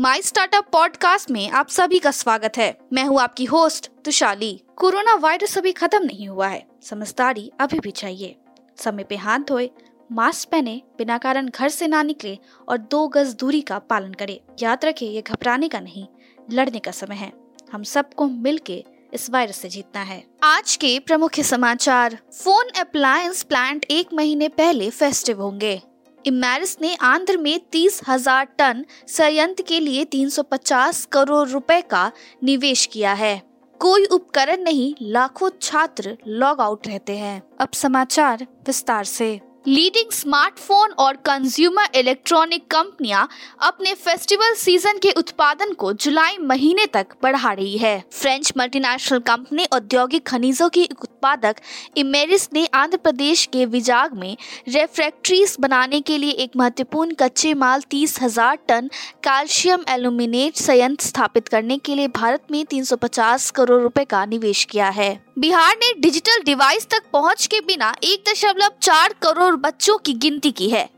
My startup podcast में आप सभी का स्वागत है। मैं हूँ आपकी होस्ट तुशाली। कोरोना वायरस अभी खत्म नहीं हुआ है। समझदारी अभी भी चाहिए। समय पे हाथ धोए मास्क पहने, बिना कारण घर से ना निकले और दो गज दूरी का पालन करे। याद रखे, ये घबराने का नहीं, लड़ने का समय है। हम सबको मिलके इस वायरस से जीतना है। आज के प्रमुख समाचार। फ़ोन अप्लायंस प्लांट एक महीने पहले फेस्टिव होंगे। इमेरिस ने आंध्र में तीस हज़ार टन संयंत्र के लिए 350 करोड़ रुपए का निवेश किया है। कोई उपकरण नहीं, लाखों छात्र लॉग आउट रहते हैं। अब समाचार विस्तार से। लीडिंग स्मार्टफ़ोन और कंज्यूमर इलेक्ट्रॉनिक कंपनियाँ अपने फेस्टिवल सीज़न के उत्पादन को जुलाई महीने तक बढ़ा रही है। फ्रेंच मल्टीनेशनल कंपनी औद्योगिक खनिजों की उत्पादक इमेरिस ने आंध्र प्रदेश के विजाग में रेफ्रेक्ट्रीज बनाने के लिए एक महत्वपूर्ण कच्चे माल तीस हज़ार टन कैल्शियम एल्यूमिनेट संयंत्र स्थापित करने के लिए भारत में 350 करोड़ रुपए का निवेश किया है। बिहार ने डिजिटल डिवाइस तक पहुँच के बिना एक दशमलव चार करोड़ बच्चों की गिनती की है।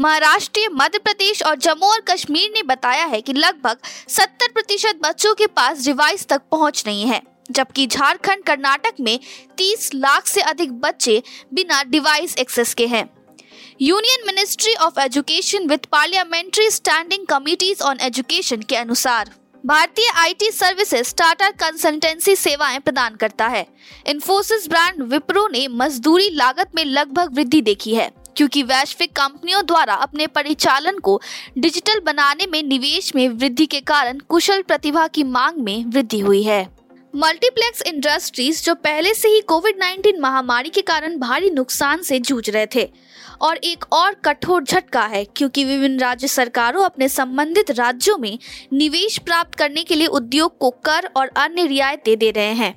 महाराष्ट्र, मध्य प्रदेश और जम्मू और कश्मीर ने बताया है कि लगभग 70 प्रतिशत बच्चों के पास डिवाइस तक पहुँच नहीं है, जबकि झारखंड, कर्नाटक में 30 लाख से अधिक बच्चे बिना डिवाइस एक्सेस के हैं। Union ministry of education with parliamentary standing committees on education के अनुसार भारतीय आईटी सर्विसेज़ टाटा कंसल्टेंसी सेवाएँ प्रदान करता है। इन्फोसिस ब्रांड विप्रो ने मजदूरी लागत में लगभग वृद्धि देखी है, क्योंकि वैश्विक कंपनियों द्वारा अपने परिचालन को डिजिटल बनाने में निवेश में वृद्धि के कारण कुशल प्रतिभा की मांग में वृद्धि हुई है। मल्टीप्लेक्स इंडस्ट्रीज़ जो पहले से ही कोविड 19 महामारी के कारण भारी नुकसान से जूझ रहे थे और एक और कठोर झटका है, क्योंकि विभिन्न राज्य सरकारों अपने संबंधित राज्यों में निवेश प्राप्त करने के लिए उद्योग को कर और अन्य रियायतें दे रहे हैं।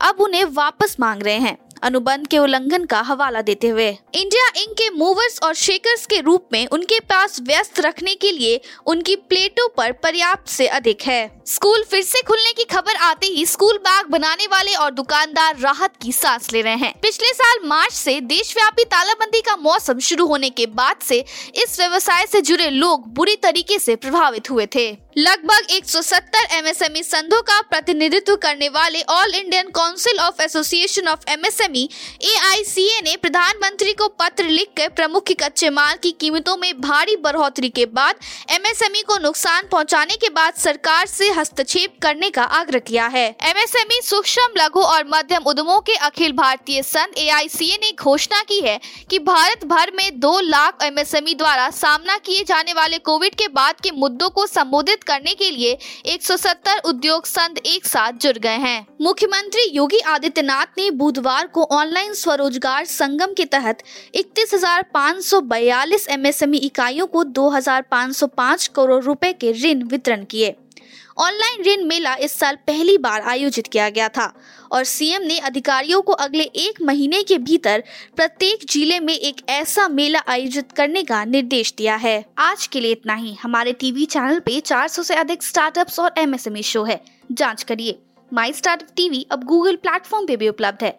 अब उन्हें वापस मांग रहे हैं। अनुबंध के उल्लंघन का हवाला देते हुए। इंडिया इंक के मूवर्स और शेकर्स के रूप में उनके पास व्यस्त रखने के लिए उनकी प्लेटों पर पर्याप्त से अधिक है। स्कूल फिर से खुलने की खबर आते ही स्कूल बैग बनाने वाले और दुकानदार राहत की सांस ले रहे हैं। पिछले साल मार्च से देशव्यापी तालाबंदी का मौसम शुरू होने के बाद से इस व्यवसाय से जुड़े लोग बुरी तरीके से प्रभावित हुए थे। लगभग 170 एमएसएमई संघों का प्रतिनिधित्व करने वाले all Indian council of association of MSME AICA ने प्रधानमंत्री को पत्र लिखकर प्रमुख कच्चे माल की कीमतों में भारी बढ़ोतरी के बाद एमएसएमई को नुकसान पहुँचाने के बाद सरकार से हस्तक्षेप करने का आग्रह किया है। एमएसएमई सूक्ष्म, लघु और मध्यम उद्यमों के अखिल भारतीय संघ ए ने घोषणा की है कि भारत भर में दो लाख एमएसएमई द्वारा सामना किए जाने वाले कोविड के बाद के मुद्दों को संबोधित करने के लिए 170 उद्योग संघ एक साथ जुड़ गए हैं। मुख्यमंत्री योगी आदित्यनाथ ने बुधवार को ऑनलाइन स्वरोजगार संगम के तहत इकतीस हज़ार पाँच सौ बयालीस एमएसएमई इकाइयों को 2,505 करोड़ रुपए के ऋण वितरण किए। ऑनलाइन ऋण मेला इस साल पहली बार आयोजित किया गया था और सीएम ने अधिकारियों को अगले एक महीने के भीतर प्रत्येक ज़िले में एक ऐसा मेला आयोजित करने का निर्देश दिया है। आज के लिए इतना ही। हमारे टीवी चैनल पे 400 से अधिक स्टार्टअप्स और एमएसएमई शो है। जाँच करिए। माई स्टार्टअप टीवी अब गूगल प्लेटफॉर्म पे भी उपलब्ध है।